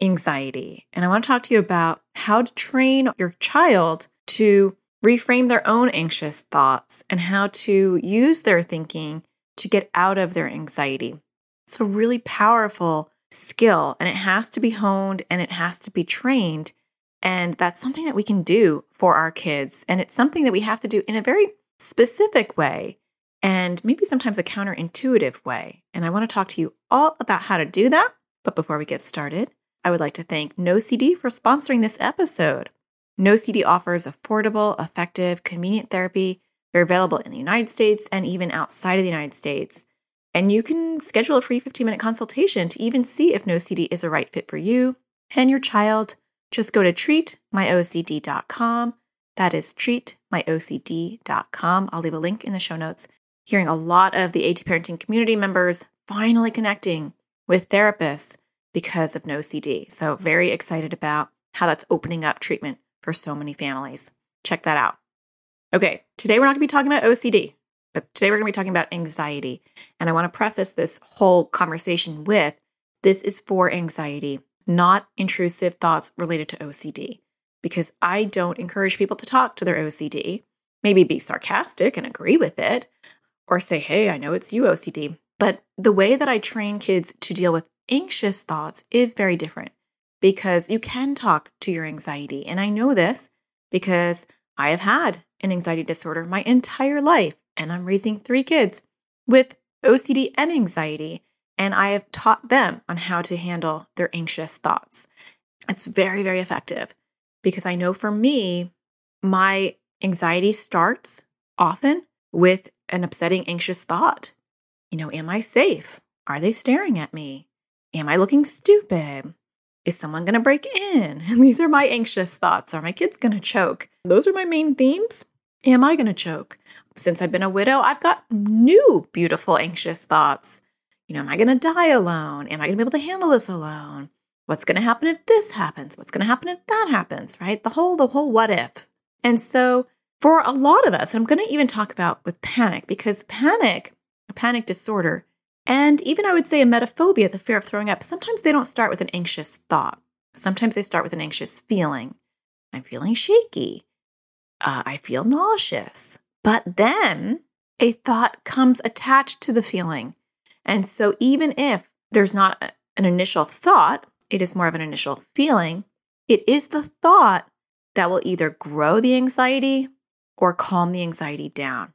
anxiety. And I want to talk to you about how to train your child to reframe their own anxious thoughts and how to use their thinking to get out of their anxiety. It's a really powerful skill and it has to be honed and it has to be trained. And that's something that we can do for our kids. And it's something that we have to do in a very specific way and maybe sometimes a counterintuitive way. And I want to talk to you all about how to do that. But before we get started, I would like to thank NoCD for sponsoring this episode. NoCD offers affordable, effective, convenient therapy. They're available in the United States and even outside of the United States. And you can schedule a free 15 minute consultation to even see if NoCD is a right fit for you and your child. Just go to treatmyocd.com. That is treatmyocd.com. I'll leave a link in the show notes. Hearing a lot of the AT parenting community members finally connecting with therapists because of NoCD. So, very excited about how that's opening up treatment for so many families. Check that out. Okay, today we're not going to be talking about OCD, but today we're going to be talking about anxiety. And I want to preface this whole conversation with this is for anxiety, not intrusive thoughts related to OCD, because I don't encourage people to talk to their OCD. Maybe be sarcastic and agree with it, or say, hey, I know it's you, OCD. But the way that I train kids to deal with anxious thoughts is very different because you can talk to your anxiety. And I know this because I have had an anxiety disorder my entire life, and I'm raising three kids with OCD and anxiety. And I have taught them on how to handle their anxious thoughts. It's very, very effective because I know for me, my anxiety starts often with an upsetting, anxious thought. You know, am I safe? Are they staring at me? Am I looking stupid? Is someone going to break in? And these are my anxious thoughts. Are my kids going to choke? Those are my main themes. Am I going to choke? Since I've been a widow, I've got new, beautiful, anxious thoughts. You know, am I going to die alone? Am I going to be able to handle this alone? What's going to happen if this happens? What's going to happen if that happens? Right? The whole, the whole what if. And so, for a lot of us, I'm going to even talk about with panic because panic, a panic disorder, and even I would say emetophobia, the fear of throwing up, sometimes they don't start with an anxious thought. Sometimes they start with an anxious feeling. I'm feeling shaky. Uh, I feel nauseous. But then a thought comes attached to the feeling. And so even if there's not a, an initial thought, it is more of an initial feeling, it is the thought that will either grow the anxiety or calm the anxiety down.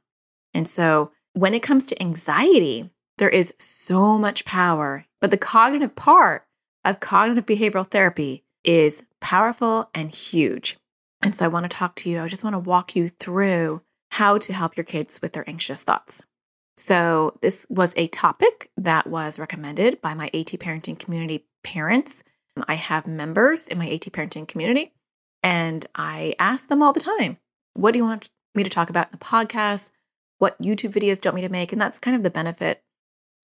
And so when it comes to anxiety, there is so much power, but the cognitive part of cognitive behavioral therapy is powerful and huge. And so I want to talk to you. I just want to walk you through how to help your kids with their anxious thoughts. So, this was a topic that was recommended by my AT parenting community parents. I have members in my AT parenting community, and I ask them all the time, What do you want me to talk about in the podcast? What YouTube videos do you want me to make? And that's kind of the benefit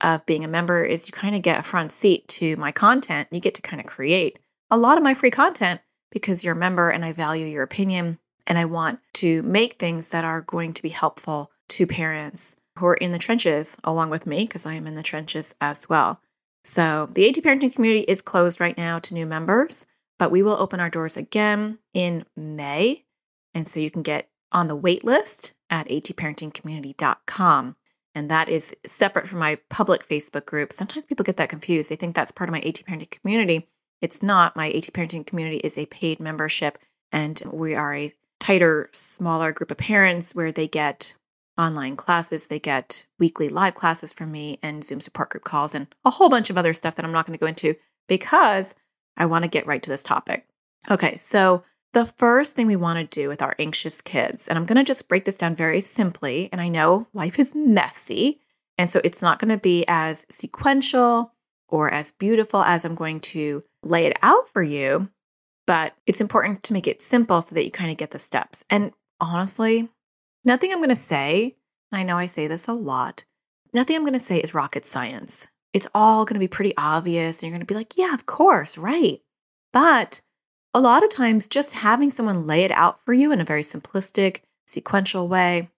of being a member is you kind of get a front seat to my content. You get to kind of create a lot of my free content because you're a member and I value your opinion and I want to make things that are going to be helpful to parents who are in the trenches along with me because I am in the trenches as well. So, the AT parenting community is closed right now to new members, but we will open our doors again in May. And so you can get on the wait list at atparentingcommunity.com. And that is separate from my public Facebook group. Sometimes people get that confused. They think that's part of my AT Parenting community. It's not. My AT Parenting community is a paid membership, and we are a tighter, smaller group of parents where they get online classes, they get weekly live classes from me, and Zoom support group calls, and a whole bunch of other stuff that I'm not going to go into because I want to get right to this topic. Okay, so the first thing we want to do with our anxious kids, and I'm going to just break this down very simply, and I know life is messy, and so it's not going to be as sequential or as beautiful as I'm going to lay it out for you. but it's important to make it simple so that you kind of get the steps. And honestly, nothing I'm going to say, and I know I say this a lot, nothing I'm going to say is rocket science. It's all going to be pretty obvious, and you're going to be like, yeah, of course, right. But a lot of times, just having someone lay it out for you in a very simplistic, sequential way,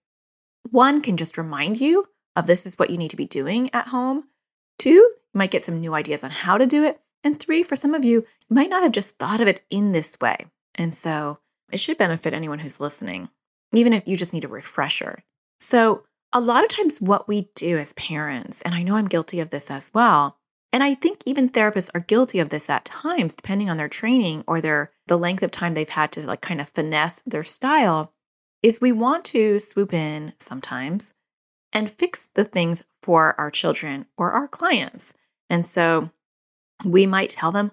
one can just remind you of this is what you need to be doing at home. Two, you might get some new ideas on how to do it. And three, for some of you, you might not have just thought of it in this way. And so it should benefit anyone who's listening, even if you just need a refresher. So, a lot of times, what we do as parents, and I know I'm guilty of this as well, and I think even therapists are guilty of this at times, depending on their training or their the length of time they've had to like kind of finesse their style, is we want to swoop in sometimes and fix the things for our children or our clients. And so we might tell them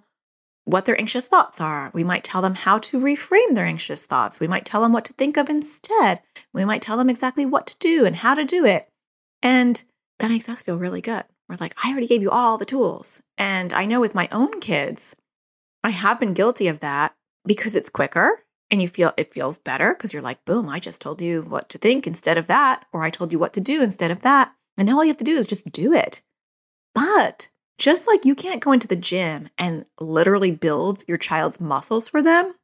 what their anxious thoughts are. We might tell them how to reframe their anxious thoughts. We might tell them what to think of instead. We might tell them exactly what to do and how to do it. And that makes us feel really good. We're like, I already gave you all the tools. And I know with my own kids, I have been guilty of that because it's quicker and you feel it feels better because you're like, boom, I just told you what to think instead of that, or I told you what to do instead of that. And now all you have to do is just do it. But just like you can't go into the gym and literally build your child's muscles for them,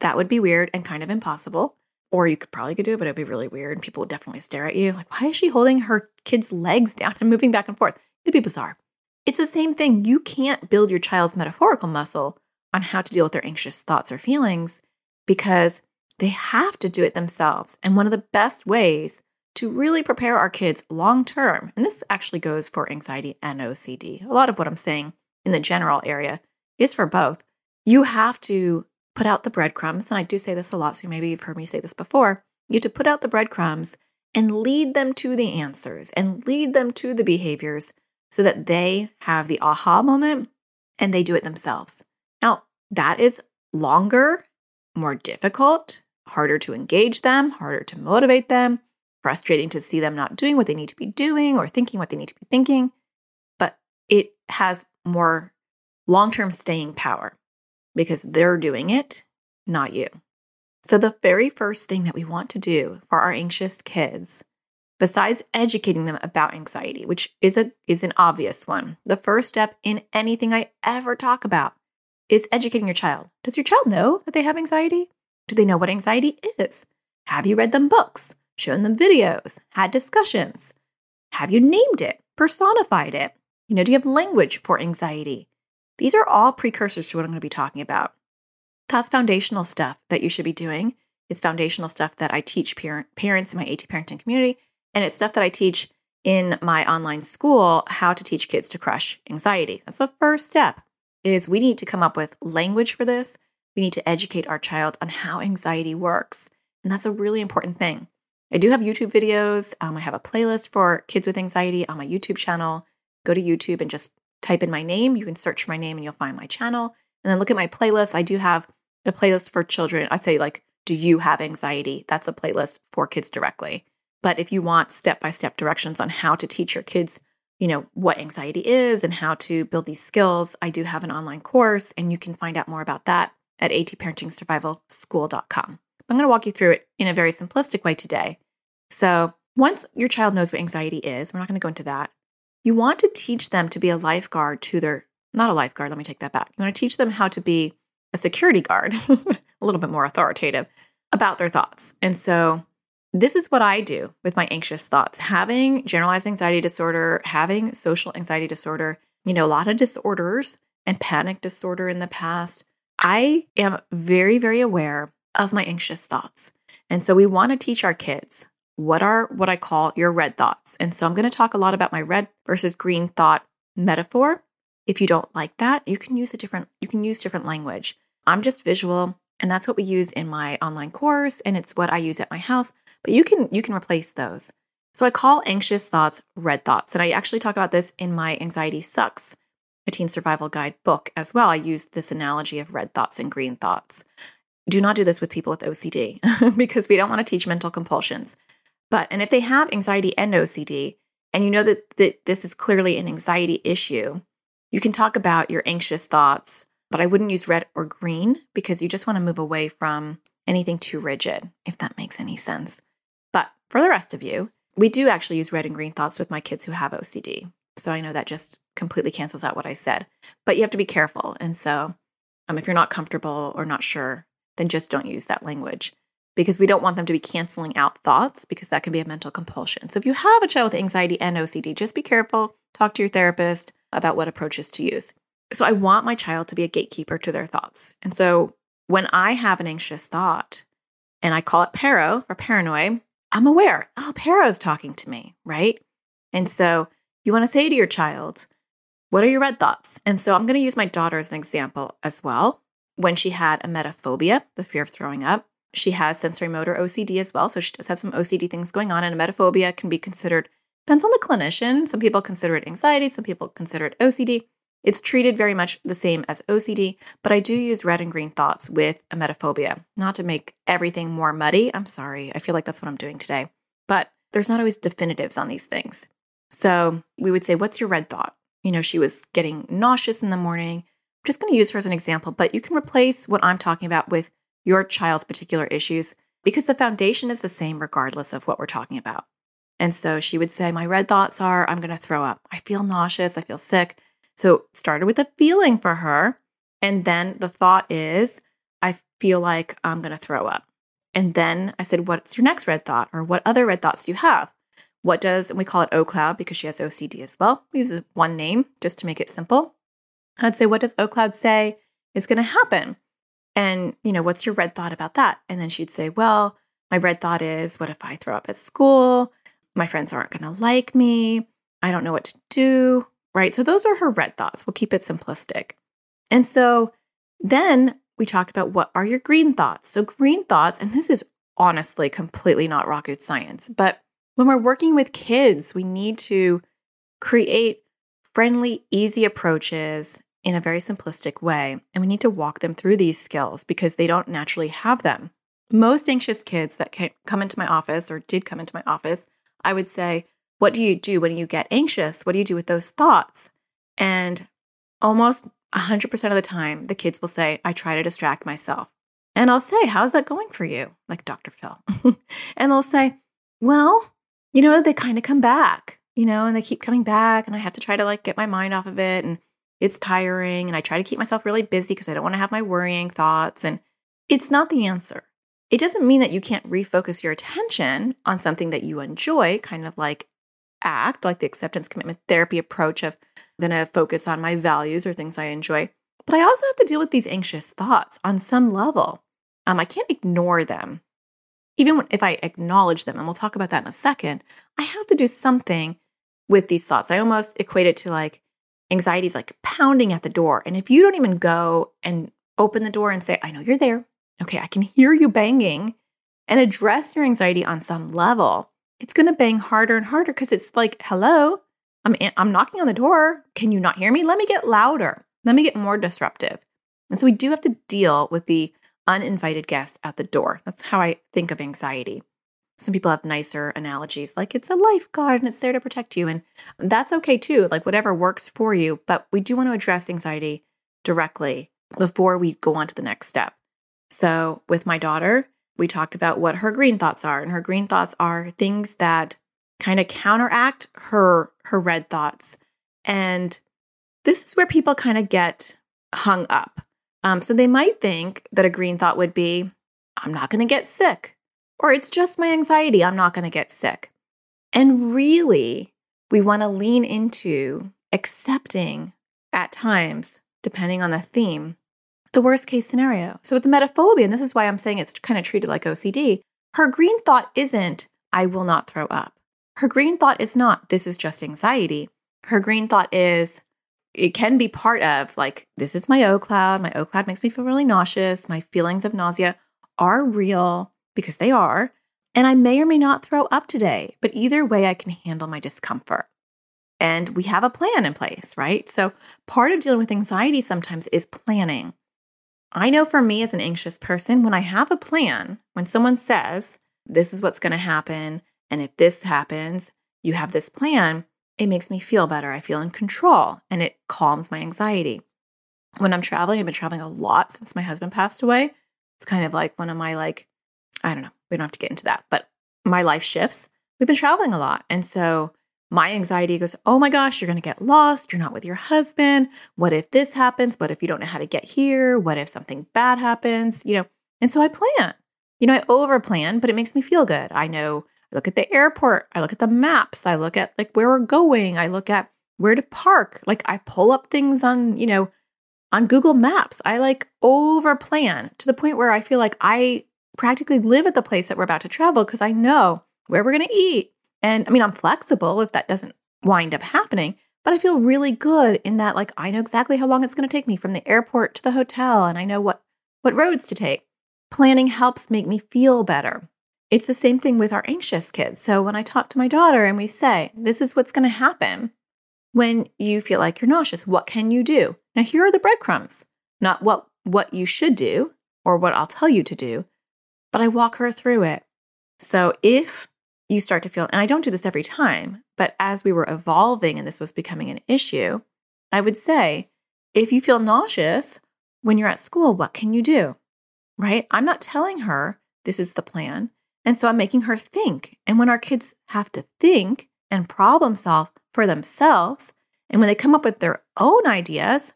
that would be weird and kind of impossible. Or you could probably could do it, but it'd be really weird and people would definitely stare at you. Like, why is she holding her kid's legs down and moving back and forth? It'd be bizarre. It's the same thing. You can't build your child's metaphorical muscle on how to deal with their anxious thoughts or feelings because they have to do it themselves. And one of the best ways to really prepare our kids long term, and this actually goes for anxiety and OCD, a lot of what I'm saying in the general area is for both. You have to put out the breadcrumbs, and I do say this a lot, so maybe you've heard me say this before. You have to put out the breadcrumbs and lead them to the answers and lead them to the behaviors so that they have the aha moment and they do it themselves. Now, that is longer more difficult, harder to engage them, harder to motivate them, frustrating to see them not doing what they need to be doing or thinking what they need to be thinking. But it has more long term staying power because they're doing it, not you. So, the very first thing that we want to do for our anxious kids, besides educating them about anxiety, which is, a, is an obvious one, the first step in anything I ever talk about is educating your child. Does your child know that they have anxiety? Do they know what anxiety is? Have you read them books, shown them videos, had discussions? Have you named it, personified it? You know, do you have language for anxiety? These are all precursors to what I'm going to be talking about. That's foundational stuff that you should be doing. It's foundational stuff that I teach parent, parents in my AT parenting community, and it's stuff that I teach in my online school how to teach kids to crush anxiety. That's the first step is we need to come up with language for this. We need to educate our child on how anxiety works. And that's a really important thing. I do have YouTube videos. Um, I have a playlist for kids with anxiety on my YouTube channel. Go to YouTube and just type in my name. You can search my name and you'll find my channel. And then look at my playlist. I do have a playlist for children. I'd say, like, do you have anxiety? That's a playlist for kids directly. But if you want step by step directions on how to teach your kids you know, what anxiety is and how to build these skills, I do have an online course, and you can find out more about that at atparentingsurvivalschool.com. I'm going to walk you through it in a very simplistic way today. So, once your child knows what anxiety is, we're not going to go into that. You want to teach them to be a lifeguard to their, not a lifeguard, let me take that back. You want to teach them how to be a security guard, a little bit more authoritative about their thoughts. And so, this is what I do with my anxious thoughts. Having generalized anxiety disorder, having social anxiety disorder, you know, a lot of disorders and panic disorder in the past. I am very, very aware of my anxious thoughts. And so we want to teach our kids what are what I call your red thoughts. And so I'm going to talk a lot about my red versus green thought metaphor. If you don't like that, you can use a different you can use different language. I'm just visual and that's what we use in my online course and it's what I use at my house but you can you can replace those. So I call anxious thoughts red thoughts, and I actually talk about this in my Anxiety Sucks, a teen survival guide book as well. I use this analogy of red thoughts and green thoughts. Do not do this with people with OCD because we don't want to teach mental compulsions. But and if they have anxiety and OCD, and you know that, that this is clearly an anxiety issue, you can talk about your anxious thoughts but I wouldn't use red or green because you just want to move away from anything too rigid, if that makes any sense. But for the rest of you, we do actually use red and green thoughts with my kids who have OCD. So I know that just completely cancels out what I said. But you have to be careful. And so um, if you're not comfortable or not sure, then just don't use that language because we don't want them to be canceling out thoughts because that can be a mental compulsion. So if you have a child with anxiety and OCD, just be careful. Talk to your therapist about what approaches to use. So I want my child to be a gatekeeper to their thoughts. And so when I have an anxious thought and I call it paro or paranoid, I'm aware, oh, Para is talking to me, right? And so you want to say to your child, what are your red thoughts? And so I'm going to use my daughter as an example as well. When she had emetophobia, the fear of throwing up, she has sensory motor OCD as well. So she does have some OCD things going on. And emetophobia can be considered, depends on the clinician. Some people consider it anxiety, some people consider it OCD. It's treated very much the same as OCD, but I do use red and green thoughts with emetophobia, not to make everything more muddy. I'm sorry. I feel like that's what I'm doing today. But there's not always definitives on these things. So we would say, What's your red thought? You know, she was getting nauseous in the morning. I'm just going to use her as an example, but you can replace what I'm talking about with your child's particular issues because the foundation is the same regardless of what we're talking about. And so she would say, My red thoughts are, I'm going to throw up. I feel nauseous. I feel sick. So started with a feeling for her. And then the thought is, I feel like I'm going to throw up. And then I said, What's your next red thought? Or what other red thoughts do you have? What does, and we call it O cloud because she has OCD as well. We use one name just to make it simple. I'd say, What does O cloud say is going to happen? And, you know, what's your red thought about that? And then she'd say, Well, my red thought is, What if I throw up at school? My friends aren't going to like me. I don't know what to do right? So those are her red thoughts. We'll keep it simplistic. And so then we talked about what are your green thoughts. So, green thoughts, and this is honestly completely not rocket science, but when we're working with kids, we need to create friendly, easy approaches in a very simplistic way. And we need to walk them through these skills because they don't naturally have them. Most anxious kids that come into my office or did come into my office, I would say, what do you do when you get anxious? What do you do with those thoughts? And almost 100% of the time, the kids will say, I try to distract myself. And I'll say, How's that going for you? Like Dr. Phil. and they'll say, Well, you know, they kind of come back, you know, and they keep coming back. And I have to try to like get my mind off of it. And it's tiring. And I try to keep myself really busy because I don't want to have my worrying thoughts. And it's not the answer. It doesn't mean that you can't refocus your attention on something that you enjoy, kind of like act, like the acceptance commitment therapy approach of going to focus on my values or things I enjoy. But I also have to deal with these anxious thoughts on some level. Um, I can't ignore them. Even if I acknowledge them, and we'll talk about that in a second, I have to do something with these thoughts. I almost equate it to like anxiety is like pounding at the door. And if you don't even go and open the door and say, I know you're there, okay, I can hear you banging, and address your anxiety on some level, it's going to bang harder and harder because it's like, hello, I'm, I'm knocking on the door. Can you not hear me? Let me get louder. Let me get more disruptive. And so we do have to deal with the uninvited guest at the door. That's how I think of anxiety. Some people have nicer analogies like it's a lifeguard and it's there to protect you. And that's okay too, like whatever works for you. But we do want to address anxiety directly before we go on to the next step. So with my daughter, we talked about what her green thoughts are and her green thoughts are things that kind of counteract her her red thoughts and this is where people kind of get hung up um, so they might think that a green thought would be i'm not going to get sick or it's just my anxiety i'm not going to get sick and really we want to lean into accepting at times depending on the theme the worst case scenario. So with the emetophobia, and this is why I'm saying it's kind of treated like OCD, her green thought isn't, I will not throw up. Her green thought is not, this is just anxiety. Her green thought is, it can be part of like, this is my O cloud. My O cloud makes me feel really nauseous. My feelings of nausea are real because they are. And I may or may not throw up today, but either way, I can handle my discomfort. And we have a plan in place, right? So part of dealing with anxiety sometimes is planning. I know for me as an anxious person, when I have a plan, when someone says, this is what's going to happen, and if this happens, you have this plan, it makes me feel better. I feel in control and it calms my anxiety. when I'm traveling, I've been traveling a lot since my husband passed away. It's kind of like one of my like, I don't know, we don't have to get into that, but my life shifts. We've been traveling a lot. And so my anxiety goes, oh my gosh, you're going to get lost. You're not with your husband. What if this happens? What if you don't know how to get here? What if something bad happens? You know, and so I plan. You know, I over plan, but it makes me feel good. I know, I look at the airport, I look at the maps, I look at like where we're going, I look at where to park. Like I pull up things on, you know, on Google Maps. I like over plan to the point where I feel like I practically live at the place that we're about to travel because I know where we're going to eat. And I mean, I'm flexible if that doesn't wind up happening, but I feel really good in that like I know exactly how long it's going to take me from the airport to the hotel and I know what what roads to take. Planning helps make me feel better. It's the same thing with our anxious kids. So when I talk to my daughter and we say, this is what's going to happen when you feel like you're nauseous, what can you do? Now here are the breadcrumbs. Not what what you should do or what I'll tell you to do, but I walk her through it. So if you start to feel, and I don't do this every time, but as we were evolving and this was becoming an issue, I would say, if you feel nauseous when you're at school, what can you do? Right? I'm not telling her this is the plan. And so I'm making her think. And when our kids have to think and problem solve for themselves, and when they come up with their own ideas,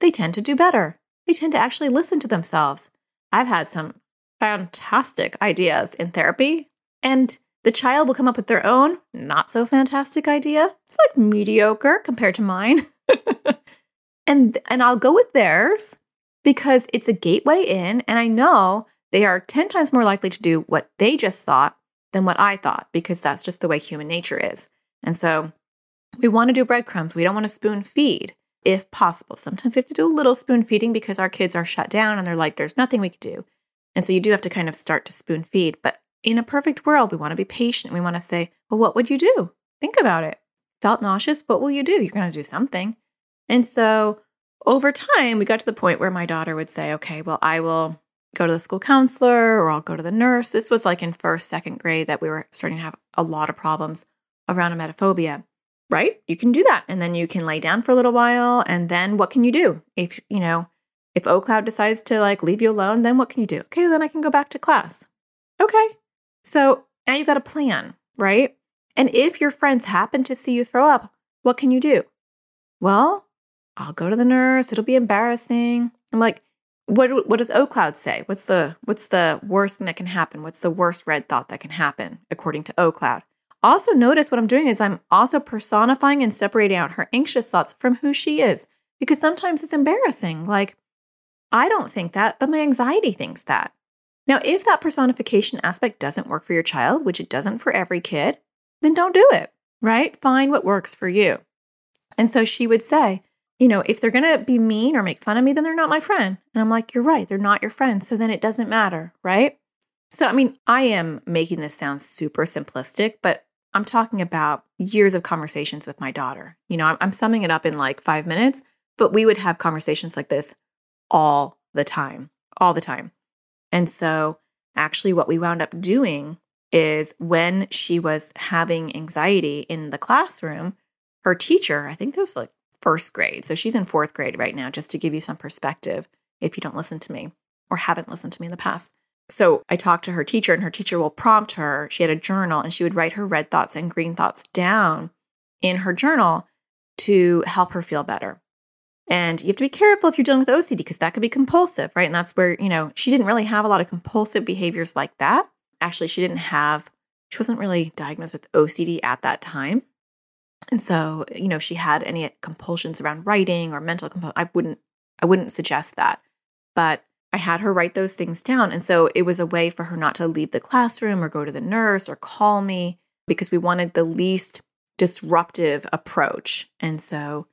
they tend to do better. They tend to actually listen to themselves. I've had some fantastic ideas in therapy, and the child will come up with their own not so fantastic idea. It's like mediocre compared to mine. and and I'll go with theirs because it's a gateway in and I know they are 10 times more likely to do what they just thought than what I thought because that's just the way human nature is. And so we want to do breadcrumbs. We don't want to spoon feed if possible. Sometimes we have to do a little spoon feeding because our kids are shut down and they're like, there's nothing we can do. And so you do have to kind of start to spoon feed. But in a perfect world, we want to be patient. We want to say, well, what would you do? Think about it. Felt nauseous? What will you do? You're going to do something. And so over time, we got to the point where my daughter would say, okay, well, I will go to the school counselor or I'll go to the nurse. This was like in first, second grade that we were starting to have a lot of problems around emetophobia, right? You can do that. And then you can lay down for a little while. And then what can you do? If, you know, if OCloud decides to like leave you alone, then what can you do? Okay, then I can go back to class. Okay. So now you've got a plan, right? And if your friends happen to see you throw up, what can you do? Well, I'll go to the nurse. It'll be embarrassing. I'm like, what what does OCloud say? What's the what's the worst thing that can happen? What's the worst red thought that can happen according to OCloud? Also notice what I'm doing is I'm also personifying and separating out her anxious thoughts from who she is because sometimes it's embarrassing. Like I don't think that, but my anxiety thinks that. Now, if that personification aspect doesn't work for your child, which it doesn't for every kid, then don't do it, right? Find what works for you. And so she would say, you know, if they're going to be mean or make fun of me, then they're not my friend. And I'm like, you're right. They're not your friend. So then it doesn't matter, right? So, I mean, I am making this sound super simplistic, but I'm talking about years of conversations with my daughter. You know, I'm, I'm summing it up in like five minutes, but we would have conversations like this all the time, all the time. And so, actually, what we wound up doing is when she was having anxiety in the classroom, her teacher, I think that was like first grade. So she's in fourth grade right now, just to give you some perspective if you don't listen to me or haven't listened to me in the past. So I talked to her teacher, and her teacher will prompt her. She had a journal, and she would write her red thoughts and green thoughts down in her journal to help her feel better. And you have to be careful if you're dealing with OCD because that could be compulsive, right? And that's where, you know, she didn't really have a lot of compulsive behaviors like that. Actually, she didn't have, she wasn't really diagnosed with OCD at that time. And so, you know, she had any compulsions around writing or mental compulsion, I wouldn't I wouldn't suggest that. But I had her write those things down. And so it was a way for her not to leave the classroom or go to the nurse or call me because we wanted the least disruptive approach. And so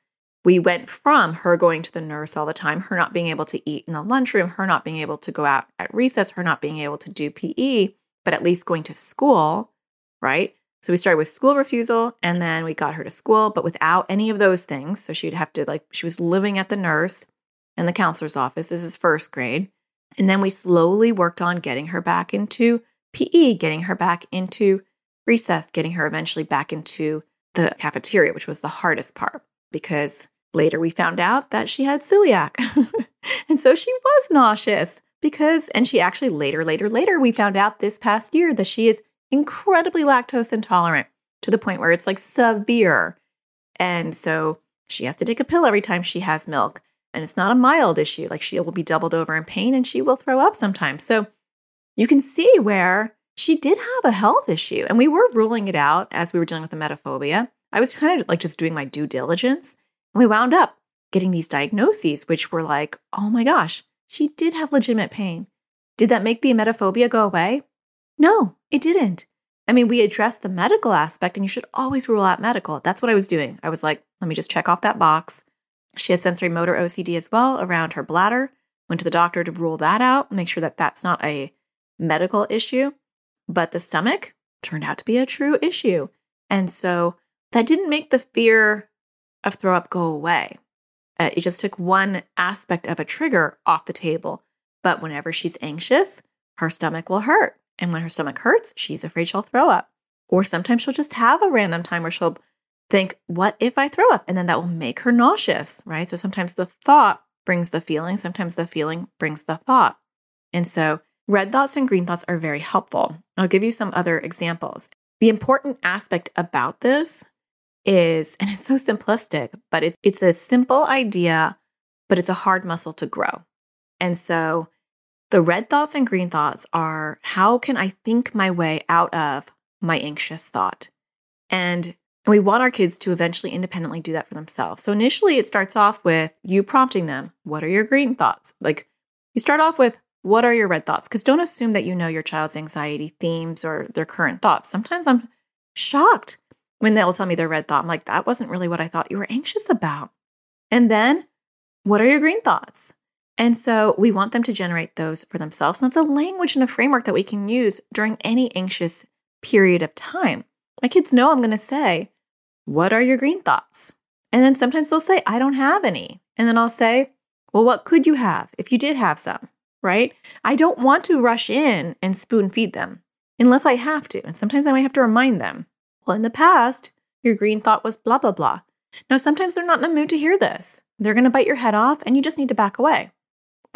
we went from her going to the nurse all the time, her not being able to eat in the lunchroom, her not being able to go out at recess, her not being able to do PE, but at least going to school, right? So we started with school refusal and then we got her to school, but without any of those things. So she'd have to, like, she was living at the nurse and the counselor's office. This is first grade. And then we slowly worked on getting her back into PE, getting her back into recess, getting her eventually back into the cafeteria, which was the hardest part because Later, we found out that she had celiac. and so she was nauseous because, and she actually later, later, later, we found out this past year that she is incredibly lactose intolerant to the point where it's like severe. And so she has to take a pill every time she has milk. And it's not a mild issue. Like she will be doubled over in pain and she will throw up sometimes. So you can see where she did have a health issue. And we were ruling it out as we were dealing with the emetophobia. I was kind of like just doing my due diligence. And we wound up getting these diagnoses, which were like, oh my gosh, she did have legitimate pain. Did that make the emetophobia go away? No, it didn't. I mean, we addressed the medical aspect, and you should always rule out medical. That's what I was doing. I was like, let me just check off that box. She has sensory motor OCD as well around her bladder. Went to the doctor to rule that out, make sure that that's not a medical issue. But the stomach turned out to be a true issue. And so that didn't make the fear of throw up go away. Uh, it just took one aspect of a trigger off the table. But whenever she's anxious, her stomach will hurt. And when her stomach hurts, she's afraid she'll throw up. Or sometimes she'll just have a random time where she'll think, What if I throw up? And then that will make her nauseous, right? So sometimes the thought brings the feeling, sometimes the feeling brings the thought. And so red thoughts and green thoughts are very helpful. I'll give you some other examples. The important aspect about this is, and it's so simplistic, but it's, it's a simple idea, but it's a hard muscle to grow. And so the red thoughts and green thoughts are how can I think my way out of my anxious thought? And we want our kids to eventually independently do that for themselves. So initially, it starts off with you prompting them, What are your green thoughts? Like you start off with, What are your red thoughts? Because don't assume that you know your child's anxiety themes or their current thoughts. Sometimes I'm shocked when they'll tell me their red thought. I'm like, That wasn't really what I thought you were anxious about. And then, What are your green thoughts? And so we want them to generate those for themselves. And that's a language and a framework that we can use during any anxious period of time. My kids know I'm going to say, What are your green thoughts? And then sometimes they'll say, I don't have any. And then I'll say, Well, what could you have if you did have some? Right? I don't want to rush in and spoon feed them unless I have to. And sometimes I might have to remind them, Well, in the past, your green thought was blah, blah, blah. Now, sometimes they're not in a mood to hear this. They're going to bite your head off and you just need to back away.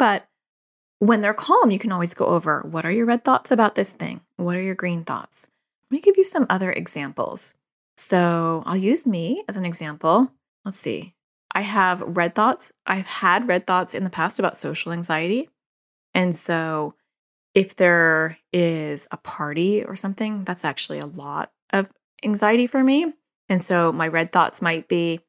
But when they're calm, you can always go over what are your red thoughts about this thing? What are your green thoughts? Let me give you some other examples. So I'll use me as an example. Let's see. I have red thoughts. I've had red thoughts in the past about social anxiety. And so if there is a party or something, that's actually a lot of anxiety for me. And so my red thoughts might be,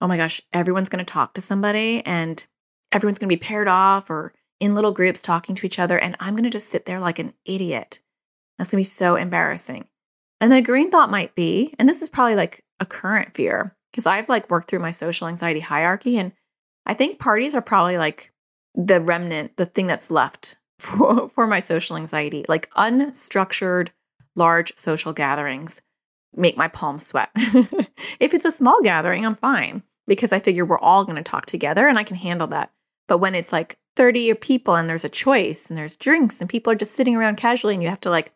oh my gosh, everyone's going to talk to somebody and everyone's going to be paired off or in little groups talking to each other. And I'm going to just sit there like an idiot. That's going to be so embarrassing. And the green thought might be, and this is probably like a current fear, because I've like worked through my social anxiety hierarchy. And I think parties are probably like the remnant, the thing that's left for, for my social anxiety. Like unstructured, large social gatherings make my palms sweat. if it's a small gathering, I'm fine because I figure we're all going to talk together and I can handle that. But when it's like 30 people and there's a choice and there's drinks and people are just sitting around casually and you have to like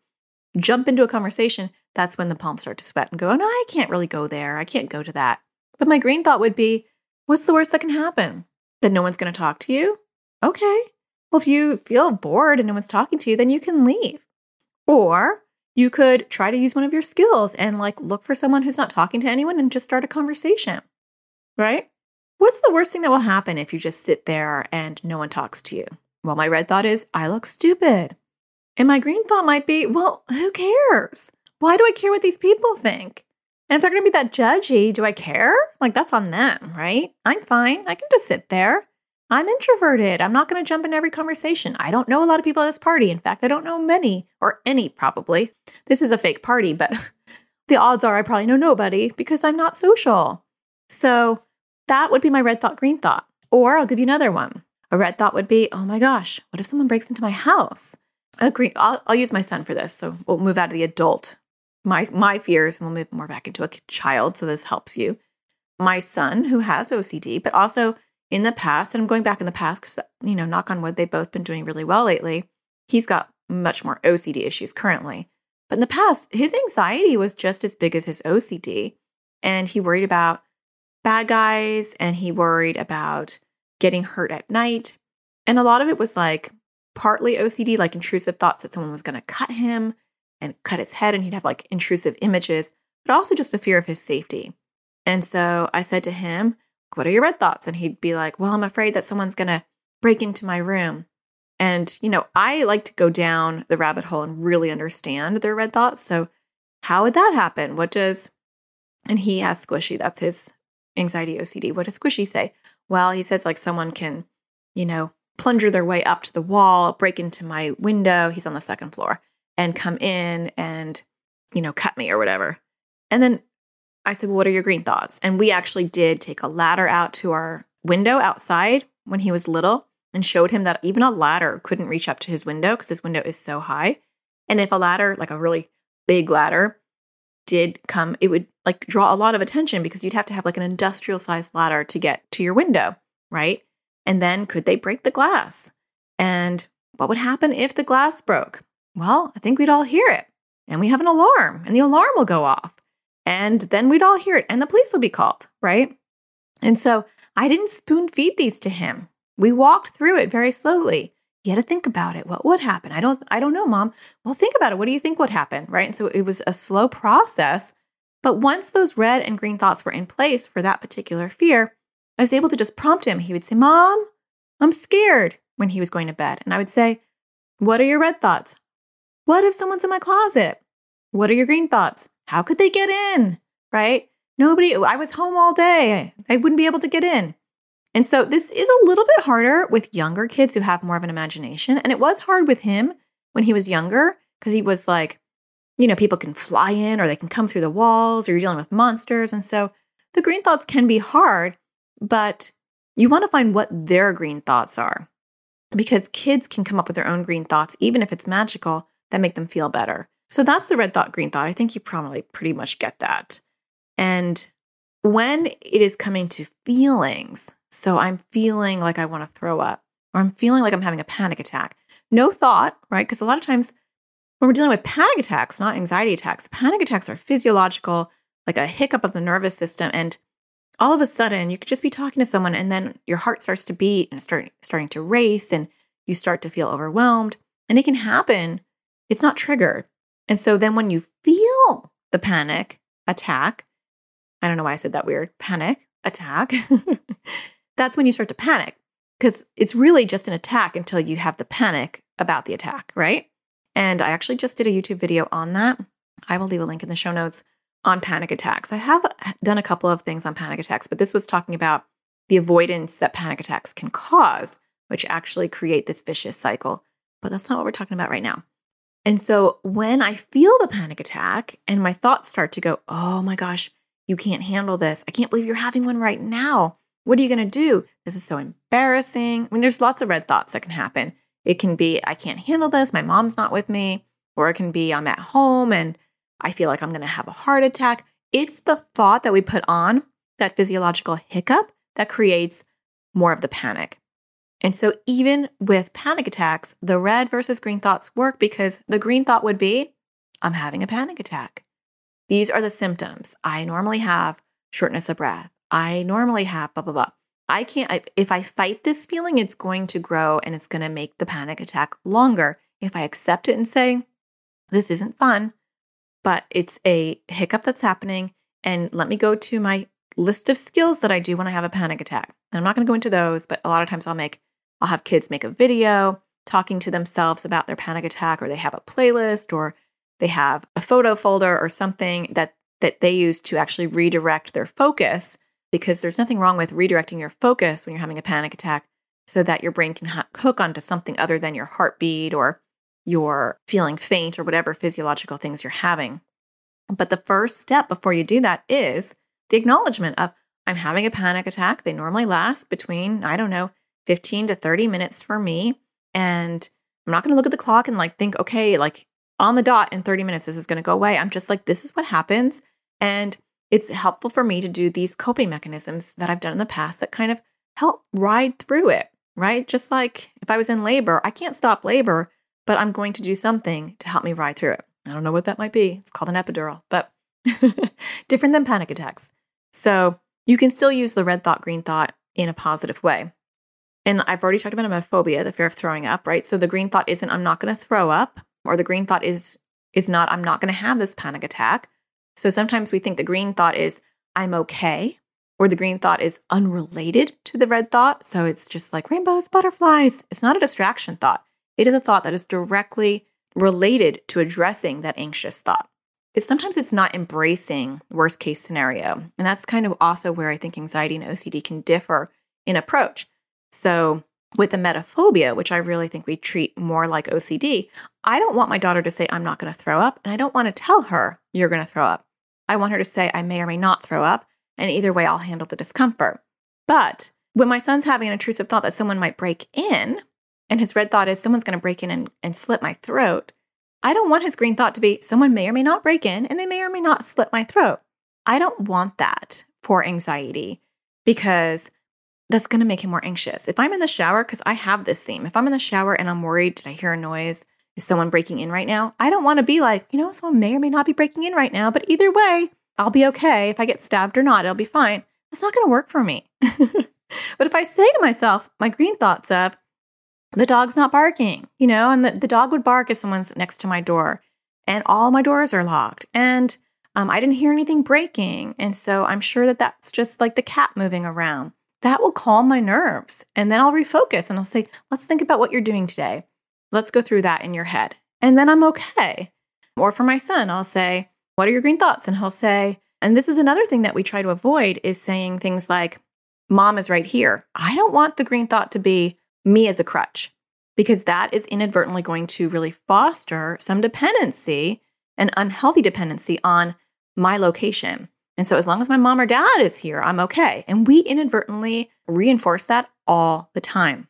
jump into a conversation, that's when the palms start to sweat and go, oh, no, I can't really go there. I can't go to that. But my green thought would be, what's the worst that can happen? That no one's going to talk to you? Okay. Well, if you feel bored and no one's talking to you, then you can leave. Or you could try to use one of your skills and like look for someone who's not talking to anyone and just start a conversation. Right? What's the worst thing that will happen if you just sit there and no one talks to you? Well, my red thought is, I look stupid. And my green thought might be, well, who cares? Why do I care what these people think? And if they're going to be that judgy, do I care? Like, that's on them, right? I'm fine. I can just sit there. I'm introverted. I'm not going to jump in every conversation. I don't know a lot of people at this party. In fact, I don't know many or any, probably. This is a fake party, but the odds are I probably know nobody because I'm not social. So that would be my red thought, green thought. Or I'll give you another one. A red thought would be, oh my gosh, what if someone breaks into my house? A green, I'll, I'll use my son for this. So we'll move out of the adult, my, my fears, and we'll move more back into a child. So this helps you. My son, who has OCD, but also in the past, and I'm going back in the past because, you know, knock on wood, they've both been doing really well lately. He's got much more OCD issues currently. But in the past, his anxiety was just as big as his OCD. And he worried about bad guys and he worried about getting hurt at night. And a lot of it was like partly OCD, like intrusive thoughts that someone was going to cut him and cut his head and he'd have like intrusive images, but also just a fear of his safety. And so I said to him, What are your red thoughts? And he'd be like, Well, I'm afraid that someone's going to break into my room. And, you know, I like to go down the rabbit hole and really understand their red thoughts. So, how would that happen? What does, and he has squishy, that's his anxiety OCD. What does squishy say? Well, he says like someone can, you know, plunger their way up to the wall, break into my window. He's on the second floor and come in and, you know, cut me or whatever. And then I said, well, What are your green thoughts? And we actually did take a ladder out to our window outside when he was little and showed him that even a ladder couldn't reach up to his window because his window is so high. And if a ladder, like a really big ladder, did come, it would like draw a lot of attention because you'd have to have like an industrial sized ladder to get to your window, right? And then could they break the glass? And what would happen if the glass broke? Well, I think we'd all hear it. And we have an alarm, and the alarm will go off. And then we'd all hear it, and the police will be called, right? And so I didn't spoon feed these to him. We walked through it very slowly. You had to think about it. What would happen? I don't I don't know, mom. Well, think about it. What do you think would happen? Right. And so it was a slow process. But once those red and green thoughts were in place for that particular fear, I was able to just prompt him. He would say, Mom, I'm scared when he was going to bed. And I would say, What are your red thoughts? What if someone's in my closet? What are your green thoughts? How could they get in? Right? Nobody, I was home all day. I wouldn't be able to get in. And so this is a little bit harder with younger kids who have more of an imagination. And it was hard with him when he was younger because he was like, you know, people can fly in or they can come through the walls or you're dealing with monsters. And so the green thoughts can be hard, but you want to find what their green thoughts are because kids can come up with their own green thoughts, even if it's magical, that make them feel better. So that's the red thought, green thought. I think you probably pretty much get that. And when it is coming to feelings, so I'm feeling like I want to throw up, or I'm feeling like I'm having a panic attack. No thought, right? Because a lot of times when we're dealing with panic attacks, not anxiety attacks, panic attacks are physiological, like a hiccup of the nervous system. And all of a sudden, you could just be talking to someone, and then your heart starts to beat and start starting to race, and you start to feel overwhelmed. And it can happen. It's not triggered. And so then when you feel the panic attack, I don't know why I said that weird panic attack. that's when you start to panic because it's really just an attack until you have the panic about the attack, right? And I actually just did a YouTube video on that. I will leave a link in the show notes on panic attacks. I have uh, done a couple of things on panic attacks, but this was talking about the avoidance that panic attacks can cause, which actually create this vicious cycle. But that's not what we're talking about right now. And so when I feel the panic attack and my thoughts start to go, oh my gosh, you can't handle this. I can't believe you're having one right now. What are you going to do? This is so embarrassing. I mean, there's lots of red thoughts that can happen. It can be, I can't handle this. My mom's not with me. Or it can be, I'm at home and I feel like I'm going to have a heart attack. It's the thought that we put on that physiological hiccup that creates more of the panic. And so, even with panic attacks, the red versus green thoughts work because the green thought would be, I'm having a panic attack. These are the symptoms. I normally have shortness of breath. I normally have blah, blah, blah. I can't, I, if I fight this feeling, it's going to grow and it's going to make the panic attack longer. If I accept it and say, this isn't fun, but it's a hiccup that's happening, and let me go to my list of skills that I do when I have a panic attack. And I'm not going to go into those, but a lot of times I'll make, I'll have kids make a video talking to themselves about their panic attack, or they have a playlist, or they have a photo folder or something that that they use to actually redirect their focus because there's nothing wrong with redirecting your focus when you're having a panic attack so that your brain can hook onto something other than your heartbeat or your feeling faint or whatever physiological things you're having. But the first step before you do that is the acknowledgement of I'm having a panic attack. They normally last between, I don't know, 15 to 30 minutes for me. And I'm not going to look at the clock and like think, okay, like on the dot in 30 minutes, this is going to go away. I'm just like, this is what happens. And it's helpful for me to do these coping mechanisms that I've done in the past that kind of help ride through it, right? Just like if I was in labor, I can't stop labor, but I'm going to do something to help me ride through it. I don't know what that might be. It's called an epidural, but different than panic attacks. So you can still use the red thought, green thought in a positive way. And I've already talked about emetophobia, the fear of throwing up, right? So the green thought isn't I'm not going to throw up, or the green thought is is not I'm not going to have this panic attack. So sometimes we think the green thought is I'm okay, or the green thought is unrelated to the red thought. So it's just like rainbows, butterflies. It's not a distraction thought. It is a thought that is directly related to addressing that anxious thought. It's sometimes it's not embracing worst case scenario. And that's kind of also where I think anxiety and OCD can differ in approach. So with the emetophobia, which I really think we treat more like OCD, I don't want my daughter to say, I'm not going to throw up. And I don't want to tell her, you're going to throw up. I want her to say, I may or may not throw up. And either way, I'll handle the discomfort. But when my son's having an intrusive thought that someone might break in, and his red thought is someone's going to break in and, and slit my throat, I don't want his green thought to be someone may or may not break in and they may or may not slit my throat. I don't want that for anxiety because that's going to make him more anxious. If I'm in the shower, because I have this theme, if I'm in the shower and I'm worried, did I hear a noise? Is someone breaking in right now? I don't want to be like, you know, someone may or may not be breaking in right now, but either way, I'll be okay. If I get stabbed or not, it'll be fine. That's not going to work for me. but if I say to myself, my green thoughts of, the dog's not barking, you know, and the, the dog would bark if someone's next to my door, and all my doors are locked. And um, I didn't hear anything breaking. And so I'm sure that that's just like the cat moving around. That will calm my nerves. And then I'll refocus and I'll say, let's think about what you're doing today. Let's go through that in your head. And then I'm okay. Or for my son, I'll say, what are your green thoughts? And he'll say, and this is another thing that we try to avoid is saying things like, mom is right here. I don't want the green thought to be, me as a crutch, because that is inadvertently going to really foster some dependency, an unhealthy dependency on my location. And so, as long as my mom or dad is here, I'm okay. And we inadvertently reinforce that all the time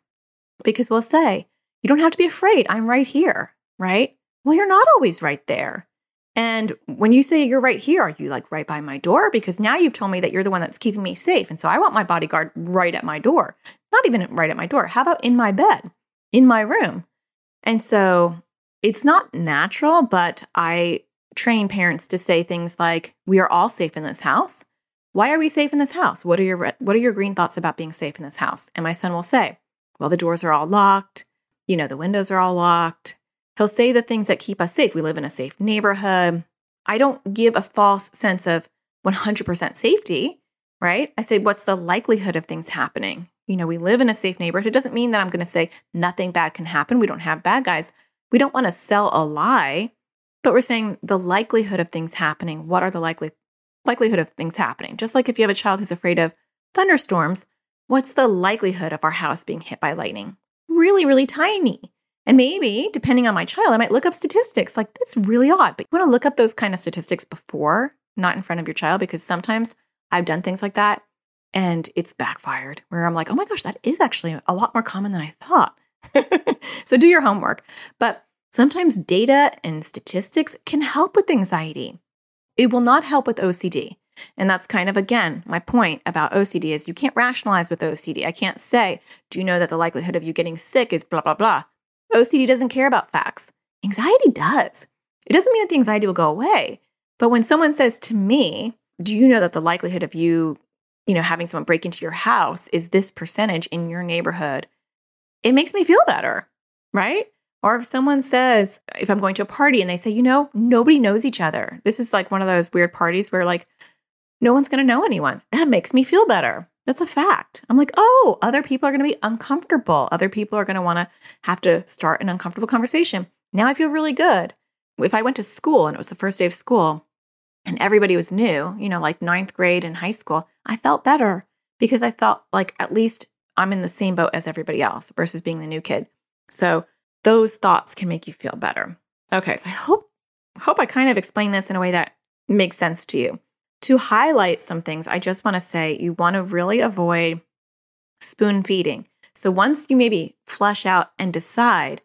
because we'll say, You don't have to be afraid. I'm right here, right? Well, you're not always right there. And when you say you're right here, are you like right by my door? Because now you've told me that you're the one that's keeping me safe. And so I want my bodyguard right at my door, not even right at my door. How about in my bed, in my room? And so it's not natural, but I train parents to say things like, "We are all safe in this house." Why are we safe in this house? What are your what are your green thoughts about being safe in this house? And my son will say, "Well, the doors are all locked. You know, the windows are all locked. He'll say the things that keep us safe. We live in a safe neighborhood. I don't give a false sense of 100% safety, right? I say, what's the likelihood of things happening? You know, we live in a safe neighborhood. It doesn't mean that I'm going to say nothing bad can happen. We don't have bad guys. We don't want to sell a lie, but we're saying the likelihood of things happening. What are the likely likelihood of things happening? Just like if you have a child who's afraid of thunderstorms, what's the likelihood of our house being hit by lightning? Really, really tiny. And maybe, depending on my child, I might look up statistics. Like, that's really odd. But you want to look up those kind of statistics before, not in front of your child, because sometimes I've done things like that and it's backfired where I'm like, oh my gosh, that is actually a lot more common than I thought. so do your homework. But sometimes data and statistics can help with anxiety. It will not help with OCD. And that's kind of, again, my point about OCD is you can't rationalize with OCD. I can't say, do you know that the likelihood of you getting sick is blah, blah, blah. OCD doesn't care about facts. Anxiety does. It doesn't mean that the anxiety will go away. But when someone says to me, Do you know that the likelihood of you, you know, having someone break into your house is this percentage in your neighborhood? It makes me feel better, right? Or if someone says, if I'm going to a party and they say, you know, nobody knows each other. This is like one of those weird parties where like no one's going to know anyone. That makes me feel better. That's a fact. I'm like, oh, other people are going to be uncomfortable. Other people are going to want to have to start an uncomfortable conversation. Now I feel really good. If I went to school and it was the first day of school and everybody was new, you know, like ninth grade and high school, I felt better because I felt like at least I'm in the same boat as everybody else versus being the new kid. So those thoughts can make you feel better. Okay, so I hope hope I kind of explained this in a way that makes sense to you to highlight some things, I just want to say you want to really avoid spoon feeding. So once you maybe flush out and decide,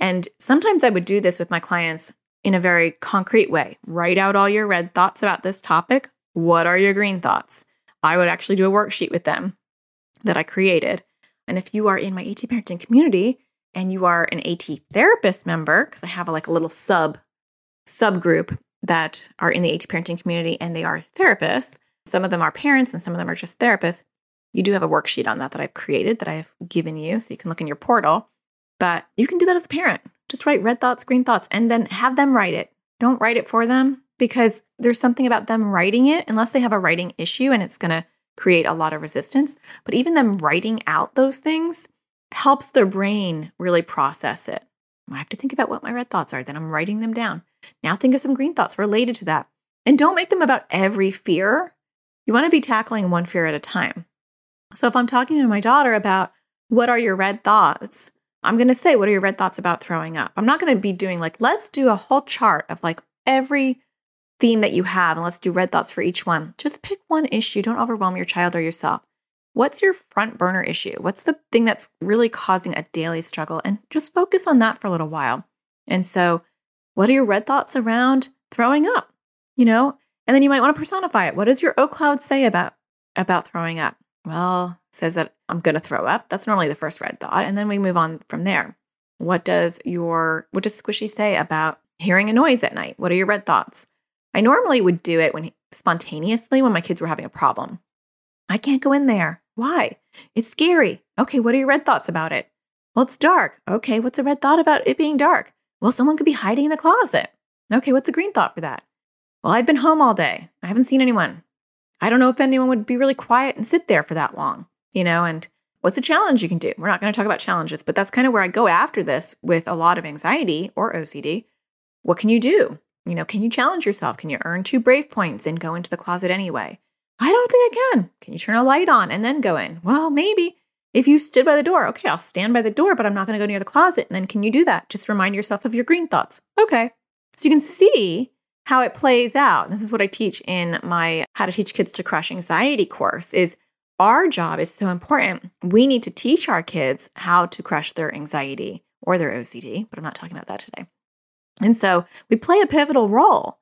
and sometimes I would do this with my clients in a very concrete way write out all your red thoughts about this topic. What are your green thoughts? I would actually do a worksheet with them that I created. And if you are in my AT parenting community and you are an AT therapist member, because I have a, like a little sub subgroup that are in the AT parenting community and they are therapists, Some of them are parents and some of them are just therapists. You do have a worksheet on that that I've created that I've given you so you can look in your portal. But you can do that as a parent. Just write red thoughts, green thoughts, and then have them write it. Don't write it for them because there's something about them writing it, unless they have a writing issue and it's going to create a lot of resistance. But even them writing out those things helps their brain really process it. I have to think about what my red thoughts are, then I'm writing them down. Now think of some green thoughts related to that. And don't make them about every fear. You want to be tackling one fear at a time. So if I'm talking to my daughter about what are your red thoughts, I'm going to say, what are your red thoughts about throwing up? I'm not going to be doing like, let's do a whole chart of like every theme that you have and let's do red thoughts for each one. Just pick one issue. Don't overwhelm your child or yourself. What's your front burner issue? What's the thing that's really causing a daily struggle? And just focus on that for a little while. And so, what are your red thoughts around throwing up? You know, and then you might want to personify it. What does your O cloud say about about throwing up? Well, says that I'm going to throw up. That's normally the first red thought, and then we move on from there. What does your what does Squishy say about hearing a noise at night? What are your red thoughts? I normally would do it when spontaneously when my kids were having a problem. I can't go in there. Why? It's scary. Okay, what are your red thoughts about it? Well, it's dark. Okay, what's a red thought about it being dark? Well, someone could be hiding in the closet. Okay, what's a green thought for that? Well, I've been home all day. I haven't seen anyone. I don't know if anyone would be really quiet and sit there for that long, you know, and what's a challenge you can do? We're not going to talk about challenges, but that's kind of where I go after this with a lot of anxiety or OCD. What can you do? You know, can you challenge yourself? Can you earn two brave points and go into the closet anyway? I don't think I can. Can you turn a light on and then go in? Well, maybe. If you stood by the door, okay, I'll stand by the door, but I'm not going to go near the closet. And then can you do that? Just remind yourself of your green thoughts. Okay. So you can see how it plays out. This is what I teach in my How to Teach Kids to Crush Anxiety course is our job is so important. We need to teach our kids how to crush their anxiety or their OCD, but I'm not talking about that today. And so we play a pivotal role.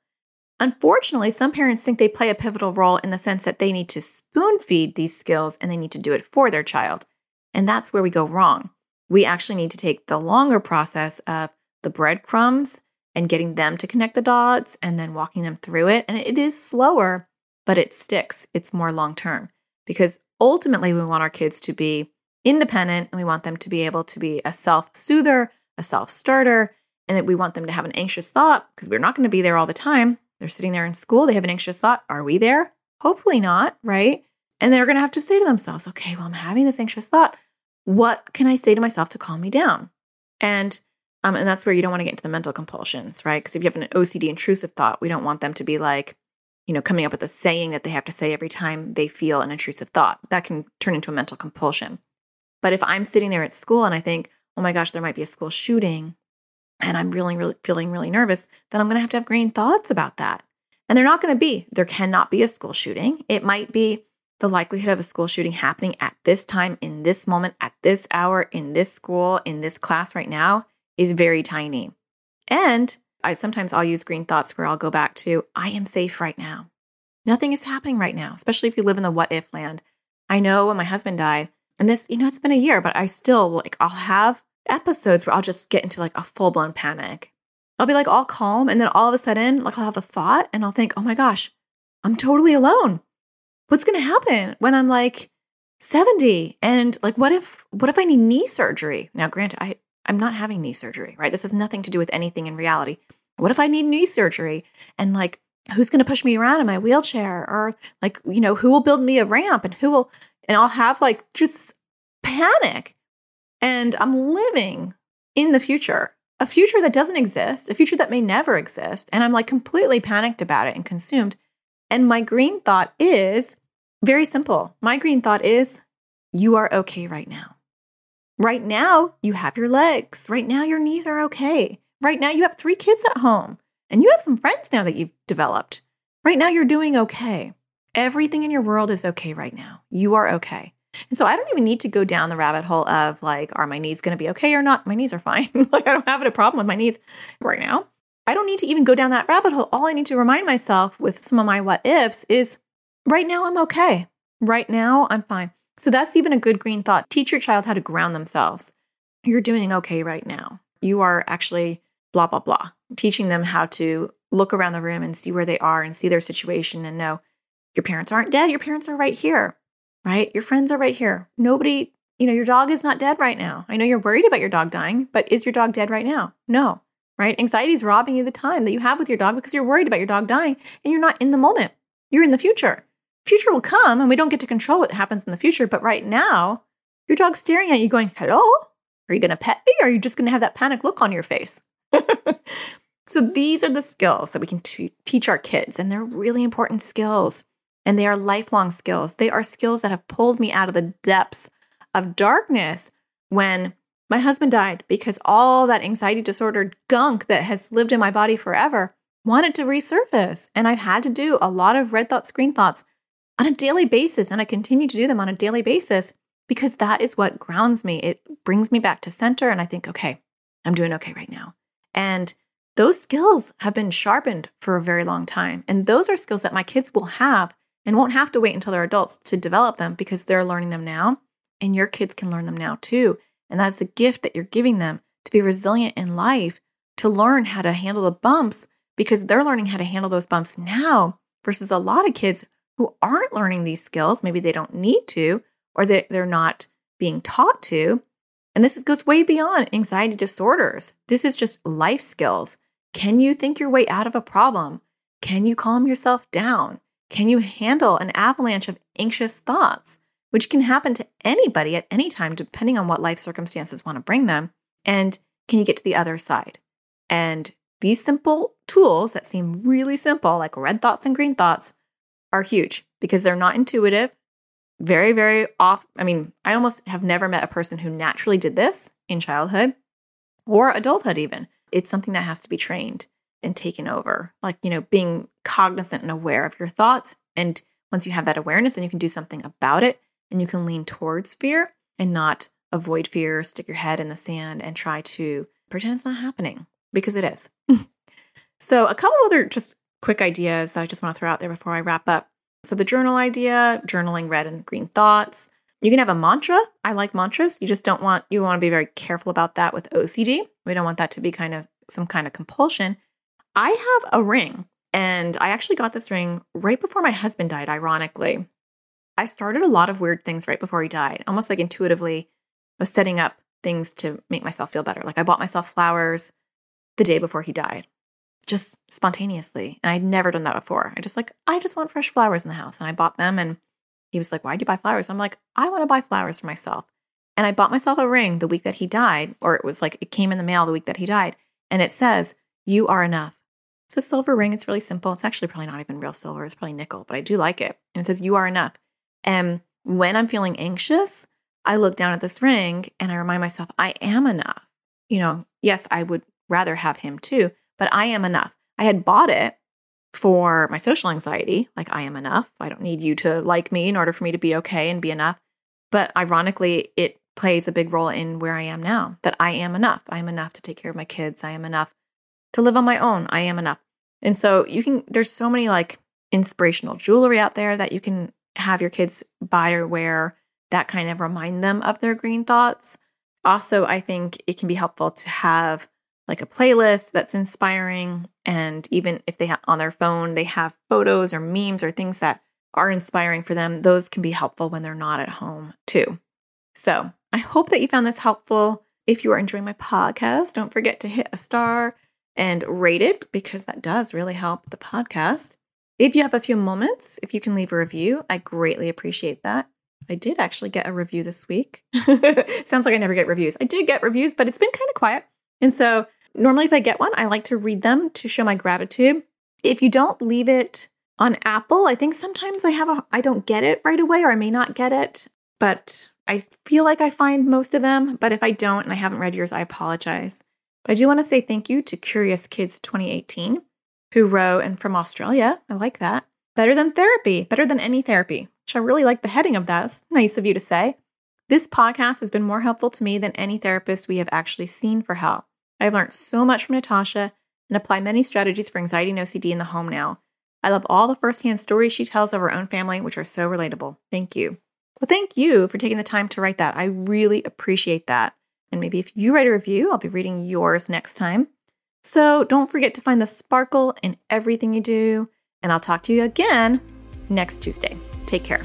Unfortunately, some parents think they play a pivotal role in the sense that they need to spoon feed these skills and they need to do it for their child. And that's where we go wrong. We actually need to take the longer process of the breadcrumbs and getting them to connect the dots and then walking them through it. And it is slower, but it sticks. It's more long term because ultimately we want our kids to be independent and we want them to be able to be a self soother, a self starter, and that we want them to have an anxious thought because we're not going to be there all the time. They're sitting there in school, they have an anxious thought. Are we there? Hopefully not, right? And they're going to have to say to themselves, okay, well, I'm having this anxious thought. What can I say to myself to calm me down? And um, and that's where you don't want to get into the mental compulsions, right? Because if you have an OCD intrusive thought, we don't want them to be like, you know, coming up with a saying that they have to say every time they feel an intrusive thought. That can turn into a mental compulsion. But if I'm sitting there at school and I think, oh my gosh, there might be a school shooting, and I'm really, really feeling really nervous, then I'm going to have to have green thoughts about that. And they're not going to be. There cannot be a school shooting. It might be the likelihood of a school shooting happening at this time, in this moment, at this hour, in this school, in this class right now is very tiny. And I sometimes I'll use green thoughts where I'll go back to I am safe right now. Nothing is happening right now, especially if you live in the what if land. I know when my husband died, and this, you know, it's been a year, but I still like I'll have episodes where I'll just get into like a full-blown panic. I'll be like all calm and then all of a sudden like I'll have a thought and I'll think, "Oh my gosh, I'm totally alone. What's going to happen when I'm like 70 and like what if what if I need knee surgery?" Now granted, I I'm not having knee surgery, right? This has nothing to do with anything in reality. What if I need knee surgery? And like, who's going to push me around in my wheelchair? Or like, you know, who will build me a ramp and who will, and I'll have like just panic. And I'm living in the future, a future that doesn't exist, a future that may never exist. And I'm like completely panicked about it and consumed. And my green thought is very simple. My green thought is, you are okay right now. Right now, you have your legs. Right now, your knees are okay. Right now, you have three kids at home and you have some friends now that you've developed. Right now, you're doing okay. Everything in your world is okay right now. You are okay. And so I don't even need to go down the rabbit hole of like, are my knees going to be okay or not? My knees are fine. like, I don't have a problem with my knees right now. I don't need to even go down that rabbit hole. All I need to remind myself with some of my what ifs is right now, I'm okay. Right now, I'm fine. So that's even a good green thought. Teach your child how to ground themselves. You're doing okay right now. You are actually blah, blah, blah. Teaching them how to look around the room and see where they are and see their situation and know Your parents aren't dead. Your parents are right here, right? Your friends are right here. Nobody, you know, your dog is not dead right now. I know you're worried about your dog dying, but is your dog dead right now? No, right? Anxiety is robbing you the time that you have with your dog because you're worried about your dog dying and you're not in the moment. You're in the future. Future will come and we don't get to control what happens in the future. But right now, your dog's staring at you going, Hello? Are you going to pet me or are you just going to have that panic look on your face? so these are the skills that we can t- teach our kids, and they're really important skills. And they are lifelong skills. They are skills that have pulled me out of the depths of darkness when my husband died because all that anxiety disordered gunk that has lived in my body forever wanted to resurface. And I've had to do a lot of red thoughts, green thoughts on a daily basis. And I continue to do them on a daily basis because that is what grounds me. It brings me back to center. And I think, okay, I'm doing okay right now. And those skills have been sharpened for a very long time. And those are skills that my kids will have and won't have to wait until they're adults to develop them because they're learning them now. And your kids can learn them now too. And that's a gift that you're giving them to be resilient in life, to learn how to handle the bumps because they're learning how to handle those bumps now versus a lot of kids who aren't learning these skills. Maybe they don't need to, or they, they're not being taught to. And this goes way beyond anxiety disorders. This is just life skills. Can you think your way out of a problem? Can you calm yourself down? Can you handle an avalanche of anxious thoughts, which can happen to anybody at any time, depending on what life circumstances want to bring them? And can you get to the other side? And these simple tools that seem really simple, like red thoughts and green thoughts, are huge because they're not intuitive. Very, very off. I mean, I almost have never met a person who naturally did this in childhood or adulthood, even. It's something that has to be trained and taken over. Like, you know, being cognizant and aware of your thoughts. And once you have that awareness, then you can do something about it and you can lean towards fear and not avoid fear, stick your head in the sand and try to pretend it's not happening because it is. Mm. so, a couple other just quick ideas that I just want to throw out there before I wrap up. So, the journal idea, journaling red and green thoughts. You can have a mantra. I like mantras. You just don't want, you want to be very careful about that with OCD. We don't want that to be kind of some kind of compulsion. I have a ring, and I actually got this ring right before my husband died, ironically. I started a lot of weird things right before he died, almost like intuitively, I was setting up things to make myself feel better. Like I bought myself flowers the day before he died just spontaneously. And I'd never done that before. I just like, I just want fresh flowers in the house. And I bought them. And he was like, Why'd you buy flowers? I'm like, I want to buy flowers for myself. And I bought myself a ring the week that he died, or it was like, it came in the mail the week that he died. And it says, You are enough. It's a silver ring. It's really simple. It's actually probably not even real silver. It's probably nickel, but I do like it. And it says, You are enough. And when I'm feeling anxious, I look down at this ring and I remind myself, I am enough. You know, yes, I would rather have him too, but I am enough. I had bought it for my social anxiety, like I am enough. I don't need you to like me in order for me to be okay and be enough. But ironically, it plays a big role in where I am now that I am enough. I am enough to take care of my kids. I am enough to live on my own. I am enough. And so you can, there's so many like inspirational jewelry out there that you can have your kids buy or wear that kind of remind them of their green thoughts. Also, I think it can be helpful to have like a playlist that's inspiring. And even if they have on their phone, they have photos or memes or things that are inspiring for them, those can be helpful when they're not at home too. So I hope that you found this helpful. If you are enjoying my podcast, don't forget to hit a star and rate it because that does really help the podcast. If you have a few moments, if you can leave a review, I greatly appreciate that. I did actually get a review this week. Sounds like I never get reviews. I did get reviews, but it's been kind of quiet. And so Normally, if I get one, I like to read them to show my gratitude. If you don't leave it on Apple, I think sometimes I have a I don't get it right away or I may not get it, but I feel like I find most of them, but if I don't and I haven't read yours, I apologize. But I do want to say thank you to Curious Kids 2018 who wrote and from Australia. I like that. Better than therapy, better than any therapy, which I really like the heading of that. It's nice of you to say. This podcast has been more helpful to me than any therapist we have actually seen for help. I've learned so much from Natasha and apply many strategies for anxiety and OCD in the home now. I love all the firsthand stories she tells of her own family, which are so relatable. Thank you. Well, thank you for taking the time to write that. I really appreciate that. And maybe if you write a review, I'll be reading yours next time. So don't forget to find the sparkle in everything you do. And I'll talk to you again next Tuesday. Take care.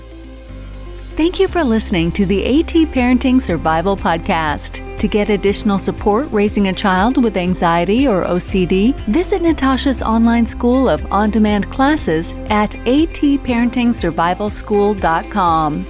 Thank you for listening to the AT Parenting Survival Podcast. To get additional support raising a child with anxiety or OCD, visit Natasha's online school of on demand classes at atparentingsurvivalschool.com.